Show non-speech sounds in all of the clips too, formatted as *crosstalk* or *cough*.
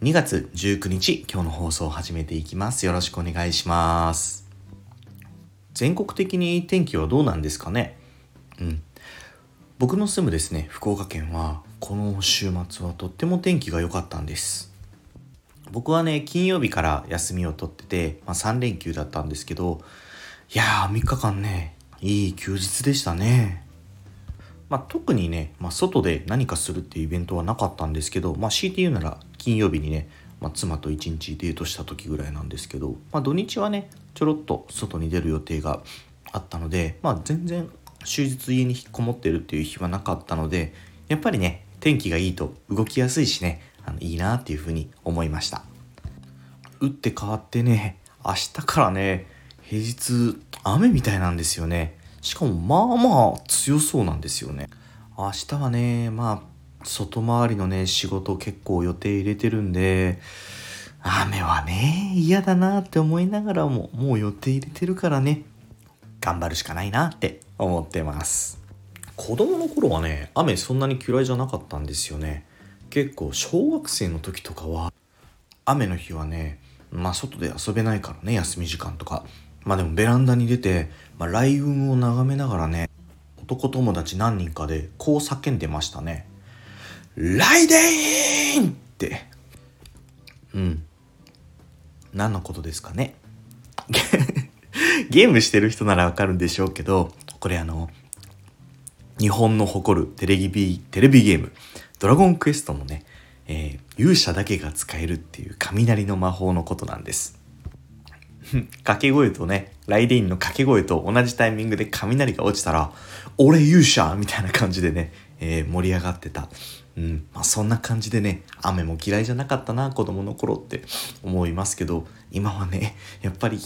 2月19日今日の放送を始めていきます。よろしくお願いします。全国的に天気はどうなんですかね？うん。僕の住むですね福岡県はこの週末はとっても天気が良かったんです。僕はね金曜日から休みを取ってて、まあ、3連休だったんですけどいやー3日間ねいい休日でしたね。まあ、特にね、まあ、外で何かするっていうイベントはなかったんですけど、まあ、強いて言うなら金曜日にね、まあ、妻と一日デートした時ぐらいなんですけど、まあ、土日はねちょろっと外に出る予定があったので、まあ、全然終日家に引っこもってるっていう日はなかったのでやっぱりね天気がいいと動きやすいしねあのいいなっていうふうに思いました。打って変わってね明日からね平日雨みたいなんですよね。しかもまあまあ強そうなんですよね。明日はねまあ外回りのね仕事結構予定入れてるんで雨はね嫌だなって思いながらももう予定入れてるからね頑張るしかないなって思ってます。子供の頃はね雨そんなに嫌いじゃなかったんですよね。結構小学生の時とかは雨の日はねまあ外で遊べないからね休み時間とか。まあでもベランダに出て、まあ、雷雲を眺めながらね男友達何人かでこう叫んでましたね「ライデイン!」って。うん。何のことですかね。*laughs* ゲームしてる人ならわかるんでしょうけどこれあの日本の誇るテレビテレビゲーム「ドラゴンクエスト」のね、えー、勇者だけが使えるっていう雷の魔法のことなんです。*laughs* 掛け声とね、ライデインの掛け声と同じタイミングで雷が落ちたら、俺勇者みたいな感じでね、えー、盛り上がってた。うん、まあそんな感じでね、雨も嫌いじゃなかったな、子供の頃って思いますけど、今はね、やっぱり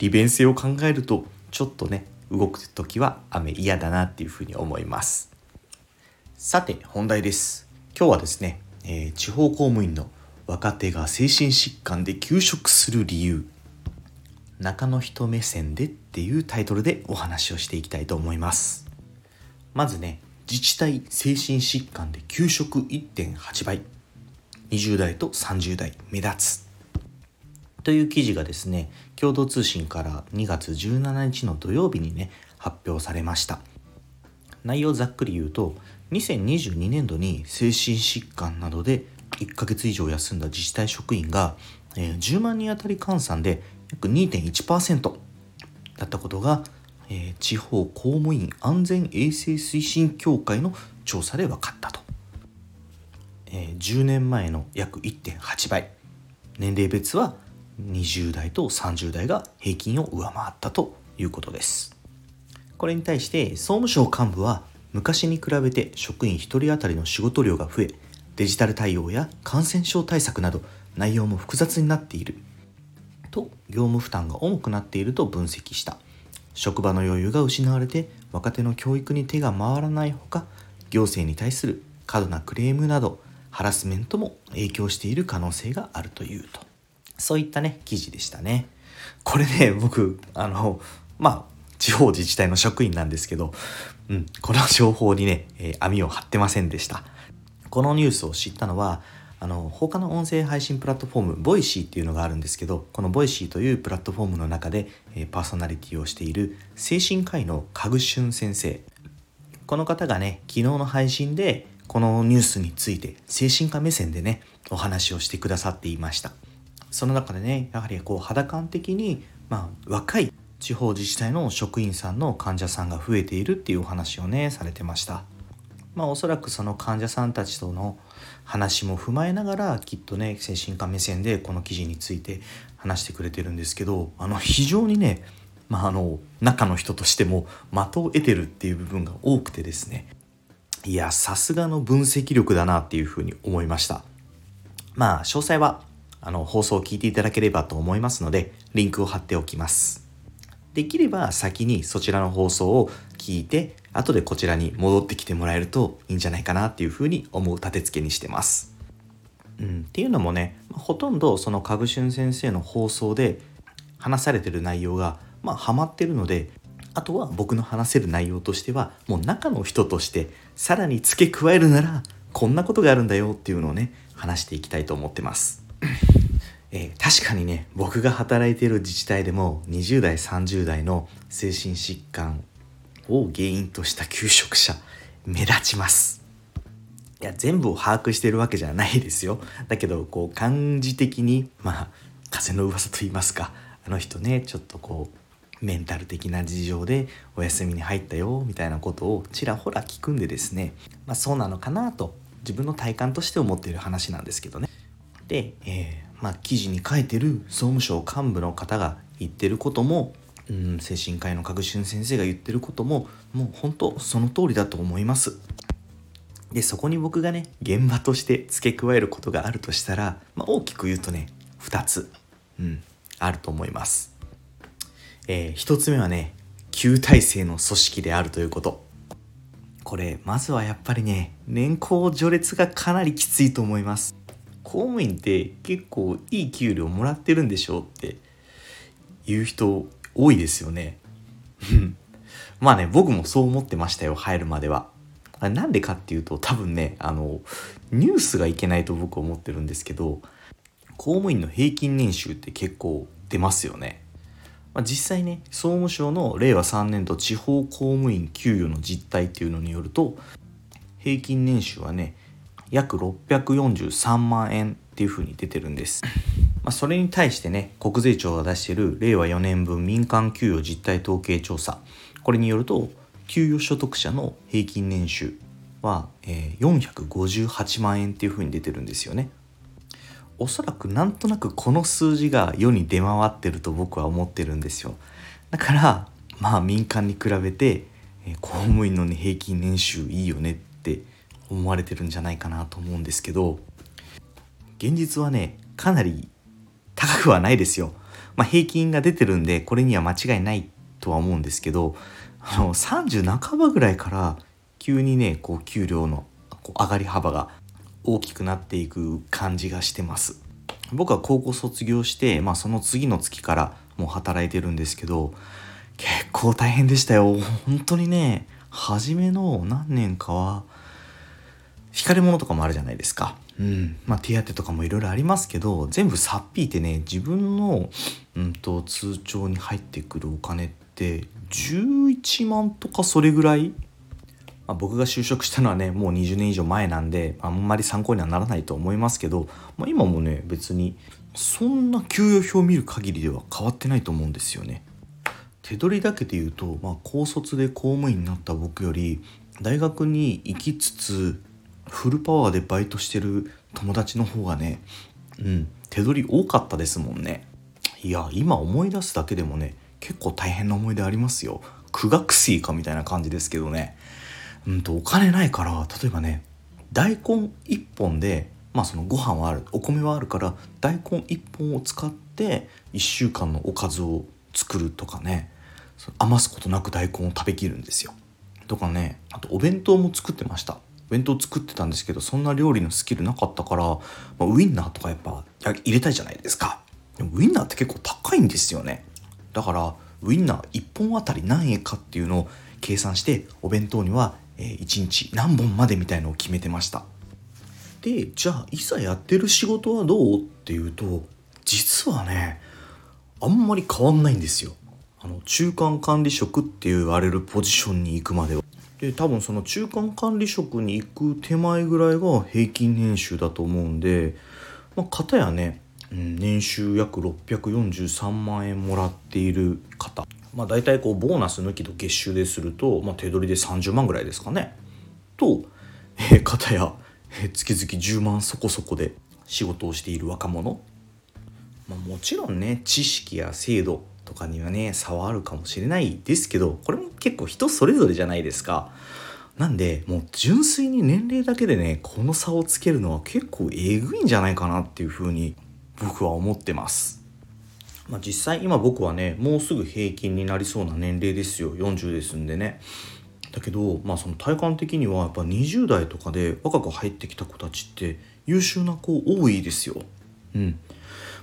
利便性を考えると、ちょっとね、動く時は雨嫌だなっていうふうに思います。さて、本題です。今日はですね、えー、地方公務員の若手が精神疾患で休職する理由中の人目線でっていうタイトルでお話をしていきたいと思います。まずね自治体精神疾患で給食1.8倍。20代と30代目立つ。という記事がですね共同通信から2月17日の土曜日にね発表されました。内容ざっくり言うと2022年度に精神疾患などで1ヶ月以上休んだ自治体職員が10万人当たり換算で約2.1%だったことが、えー、地方公務員安全衛生推進協会の調査で分かったと、えー、10年前の約1.8倍。年齢別は20代と30代が平均を上回ったということです。これに対して総務省幹部は昔に比べて職員1人当たりの仕事量が増えデジタル対応や感染症対策など内容も複雑になっている。と。業務負担が重くなっていると分析した。職場の余裕が失われて若手の教育に手が回らないほか行政に対する過度なクレームなどハラスメントも影響している可能性があるというと。そういったね記事でしたね。これね僕あのまあ地方自治体の職員なんですけど、うん、この情報にね、えー、網を張ってませんでした。このニュースを知ったのはあの他の音声配信プラットフォーム Voicy っていうのがあるんですけどこの Voicy というプラットフォームの中で、えー、パーソナリティをしている精神科医のカグシュン先生。この方がね昨日の配信でこのニュースについて精神科目線でねお話をしてくださっていました。その中でねやはりこう肌感的に、まあ、若い地方自治体の職員さんの患者さんが増えているっていうお話をねされてました。まあおそらくその患者さんたちとの話も踏まえながらきっとね精神科目線でこの記事について話してくれてるんですけどあの非常にねまあ、あの中の人としても的を得てるっていう部分が多くてですね。いやさすがの分析力だなっていうふうに思いました。まあ詳細はあの放送を聞いていただければと思いますのでリンクを貼っておきます。できれば先にそちらの放送を聞いて後でこちらに戻ってきてもらえるといいんじゃないかなっていうふうに思う立て付けにしてますうん、っていうのもねほとんどその株春先生の放送で話されてる内容がまあハマってるのであとは僕の話せる内容としてはもう中の人としてさらに付け加えるならこんなことがあるんだよっていうのをね話していきたいと思ってます。*coughs* えー、確かにね僕が働いている自治体でも20代30代の精神疾患を原因とした求職者目立ちます。いや全部を把握してるわけじゃないですよ。だけどこう感じ的にまあ風の噂と言いますかあの人ねちょっとこうメンタル的な事情でお休みに入ったよみたいなことをちらほら聞くんでですね、まあ、そうなのかなと自分の体感として思っている話なんですけどね。で、えー、まあ、記事に書いてる総務省幹部の方が言ってることも、うん、精神科医の角春先生が言ってることももう本当その通りだと思います。でそこに僕がね現場として付け加えることがあるとしたら、まあ、大きく言うとね2つ、うん、あると思います。えー、1つ目はね旧体制の組織であるということ。これまずはやっぱりね年功序列がかなりきついと思います。公務員って結構いい給料もらってるんでしょうって言う人多いですよね。*laughs* まあね僕もそう思ってましたよ入るまでは。なんでかっていうと多分ねあのニュースがいけないと僕は思ってるんですけど公務員の平均年収って結構出ますよね。まあ、実際ね総務省の令和3年度地方公務員給与の実態っていうのによると平均年収はね約643万円っていうふうに出てるんです。*laughs* まあ、それに対してね国税庁が出している令和4年分民間給与実態統計調査これによると給与所得者の平均年収は、えー、458万円っていうふうに出てるんですよね。おそらくなんとなくこの数字が世に出回ってると僕は思ってるんですよだからまあ民間に比べて、え公務員の、ね、平均年収いいよねって思われてるんじゃないかなと思うんですけど現実はねかなり高くはないですよ。まあ、平均が出てるんでこれには間違いないとは思うんですけどあの30半ばぐらいから急にねこう給料のこう上がり幅が大きくなっていく感じがしてます。僕は高校卒業して、まあ、その次の月からもう働いてるんですけど結構大変でしたよ。本当にね初めの何年かは引かれ物とかもあるじゃないですか。うんまあ、手当とかもいろいろありますけど全部さっぴいてね自分の、うんと、通帳に入ってくるお金って11万とかそれぐらいまあ、僕が就職したのはねもう20年以上前なんであんまり参考にはならないと思いますけど、まあ、今もね別にそんな給与表を見る限りでは変わってないと思うんですよね。手取りだけで言うと、まあ、高卒で公務員になった僕より大学に行きつつフルパワーでバイトしてる友達の方がねうん手取り多かったですもんね。いや今思い出すだけでもね結構大変な思い出ありますよ。苦学生かみたいな感じですけどね。うんとお金ないから例えばね大根1本でまあそのご飯はあるお米はあるから大根1本を使って1週間のおかずを作るとかね余すことなく大根を食べきるんですよ。とかねあとお弁当も作ってました。弁当作ってたんですけどそんな料理のスキルなかったから、まあ、ウインナーとかやっぱ入れたいじゃないですか。でもウインナーって結構高いんですよね。だからウインナー1本あたり何円かっていうのを計算してお弁当には1日何本までみたいのを決めてました。でじゃあいざやってる仕事はどうっていうと実はねあんまり変わんないんですよ。あの中間管理職って言われるポジションに行くまでは。で多分その中間管理職に行く手前ぐらいが平均年収だと思うんでまあ片やね、うん、年収約643万円もらっている方まあ、大体こうボーナス抜きと月収ですると、まあ、手取りで30万ぐらいですかね。と、えー、片や、えー、月々10万そこそこで仕事をしている若者。まあ、もちろんね知識や制度とかにはね差はあるかもしれないですけどこれも結構人それぞれじゃないですか。なんでもう純粋に年齢だけでねこの差をつけるのは結構えぐいんじゃないかなっていうふうに僕は思ってます。まあ、実際今僕はねもうすぐ平均になりそうな年齢ですよ40ですんでねだけどまあその体感的にはやっぱ20代とかで若く入ってきた子たちって優秀な子多いですよ。うん。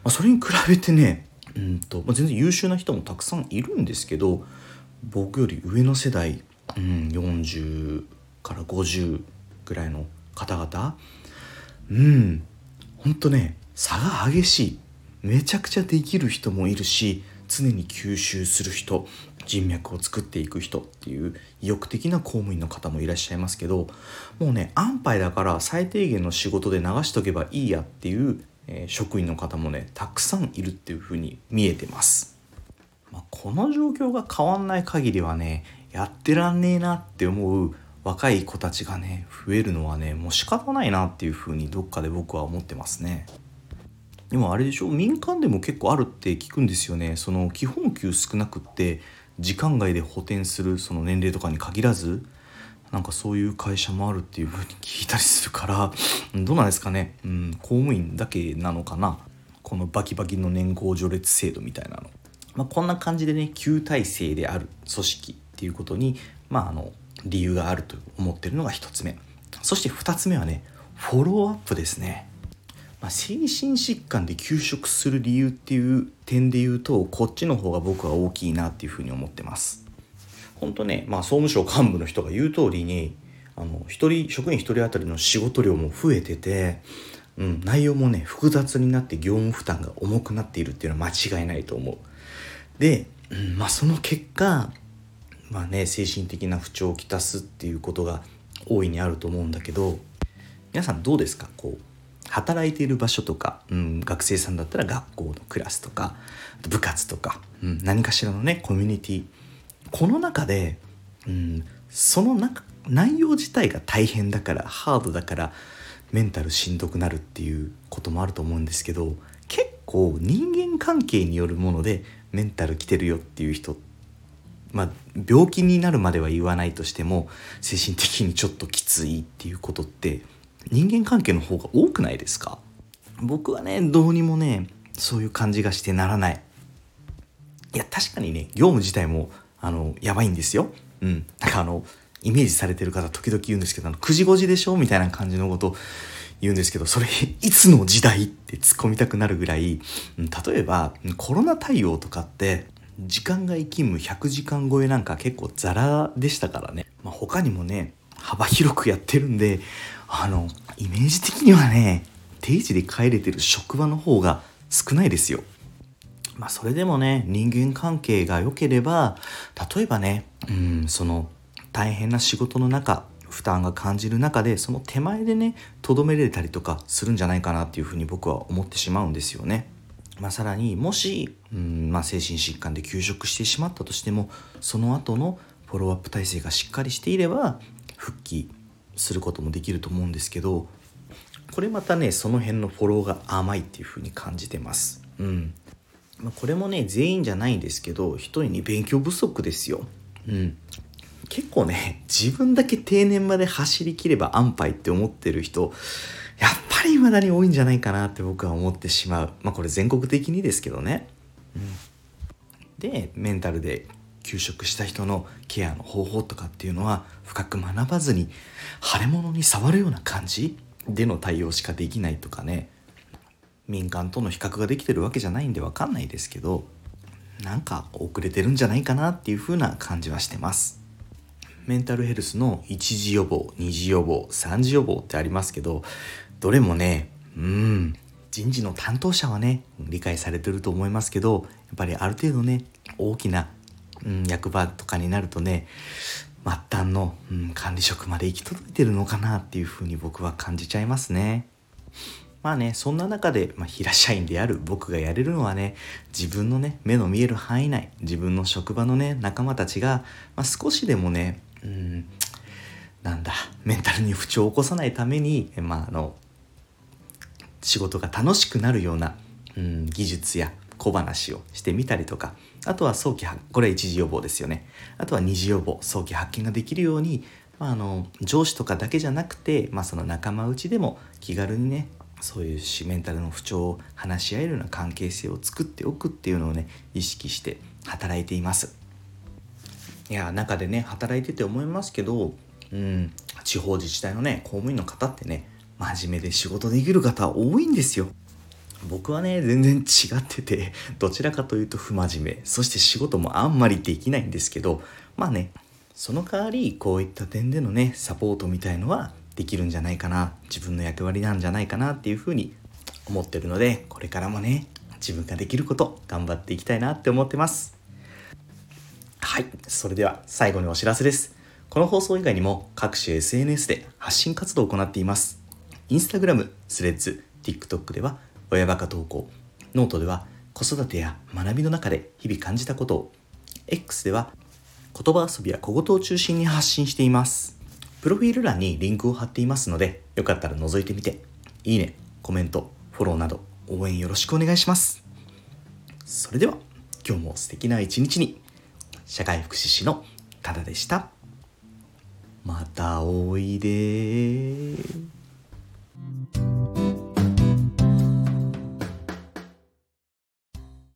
まあ、それに比べてねうんと、まあ、全然優秀な人もたくさんいるんですけど僕より上の世代、うん、40から50ぐらいの方々うんほんとね差が激しい。めちゃくちゃできる人もいるし常に吸収する人人脈を作っていく人っていう意欲的な公務員の方もいらっしゃいますけどもうね安牌だから最低限の仕事で流しとけばいいやっていう、え、職員の方もねたくさんいるっていう風に見えてます、まあ、この状況が変わんない限りはねやってらんねえなって思う若い子たちがね増えるのはねもう仕方ないなっていう風にどっかで僕は思ってますね。でもあれでしょ？民間でも結構あるって聞くんですよね。その基本給少なくって時間外で補填するその年齢とかに限らずなんかそういう会社もあるっていう風に聞いたりするから *laughs* どうなんですかね、うん、公務員だけなのかな。このバキバキの年功序列制度みたいなの、まあ、こんな感じでね旧体制である組織っていうことにまああの理由があると思ってるのが1つ目。そして2つ目はねフォローアップですね。ま、精神疾患で休職する理由っていう点で言うとこっちの方が僕は大きいなっていうふうに思ってます。本当ね、まあ、総務省幹部の人が言う通りにあの一人職員1人当たりの仕事量も増えてて、うん、内容もね複雑になって業務負担が重くなっているっていうのは間違いないと思う。で、うんまあ、その結果まあね精神的な不調をきたすっていうことが大いにあると思うんだけど皆さんどうですか？こう働いている場所とか、うん、学生さんだったら学校のクラスとか部活とか、うん、何かしらのねコミュニティこの中で、うん、その中内容自体が大変だからハードだからメンタルしんどくなるっていうこともあると思うんですけど結構人間関係によるものでメンタル来てるよっていう人まあ病気になるまでは言わないとしても精神的にちょっときついっていうことって人間関係の方が多くないですか？僕はねどうにもねそういう感じがしてならない。いや確かにね業務自体もあのやばいんですよ。うん。なんかあのイメージされてる方時々言うんですけどあの9時5時でしょみたいな感じのこと言うんですけどそれいつの時代って突っ込みたくなるぐらい例えばコロナ対応とかって時間外勤務100時間超えなんか結構ザラでしたからね、まあ、他にもね幅広くやってるんであのイメージ的にはね定時で帰れてる職場の方が少ないですよ。まあそれでもね人間関係が良ければ例えばねうんその大変な仕事の中負担が感じる中でその手前でねとどめれたりとかするんじゃないかなっていうふうに僕は思ってしまうんですよね。まあ、さらにもし、うんまあ、精神疾患で休職してしまったとしてもその後のフォローアップ体制がしっかりしていれば復帰することもできると思うんですけどこれまたねその辺のフォローが甘いっていう風に感じてますうんまあ、これもね全員じゃないんですけど一人に勉強不足ですよ。うん。結構ね *laughs* 自分だけ定年まで走りきれば安牌って思ってる人やっぱり未だに多いんじゃないかなって僕は思ってしまう。まあこれ全国的にですけどね、うん、でメンタルで休職した人のケアの方法とかっていうのは深く学ばずに腫れ物に触るような感じでの対応しかできないとかね。民間との比較ができてるわけじゃないんで分かんないですけどなんか遅れてるんじゃないかなっていう風な感じはしてますメンタルヘルスの1次予防2次予防3次予防ってありますけどどれもねうん人事の担当者はね理解されてると思いますけどやっぱりある程度ね大きなうん、役場とかになるとね末端の、うん、管理職まで行き届いてるのかなっていうふうに僕は感じちゃいますね。まあね、そんな中で、まあ、平社員である僕がやれるのはね、自分のね、目の見える範囲内、自分の職場のね、仲間たちが、まあ、少しでもね、うん、なんだ、メンタルに不調を起こさないために、まあ、あの、仕事が楽しくなるような、うん、技術や小話をしてみたりとかあとは早期これは一時予防ですよね。あとは二次予防早期発見ができるように、まあ、あの上司とかだけじゃなくて、まあ、その仲間内でも気軽にねそういうメンタルの不調を話し合えるような関係性を作っておくっていうのをね意識して働いています。いや中でね働いてて思いますけどうん地方自治体のね公務員の方ってね真面目で仕事できる方多いんですよ。僕はね全然違っててどちらかというと不真面目。そして仕事もあんまりできないんですけどまあねその代わりこういった点でのねサポートみたいのはできるんじゃないかな。自分の役割なんじゃないかなっていうふうに思ってるのでこれからもね自分ができること頑張っていきたいなって思ってます。はいそれでは最後にお知らせです。この放送以外にも各種 SNS で発信活動を行っています。インスタグラム、スレッズ、TikTok では親バカ投稿ノートでは子育てや学びの中で日々感じたことを X では言葉遊びや小言を中心に発信しています。プロフィール欄にリンクを貼っていますのでよかったら覗いてみて。いいねコメントフォローなど応援よろしくお願いします。それでは今日も素敵な一日に社会福祉士のタダでした。またおいで。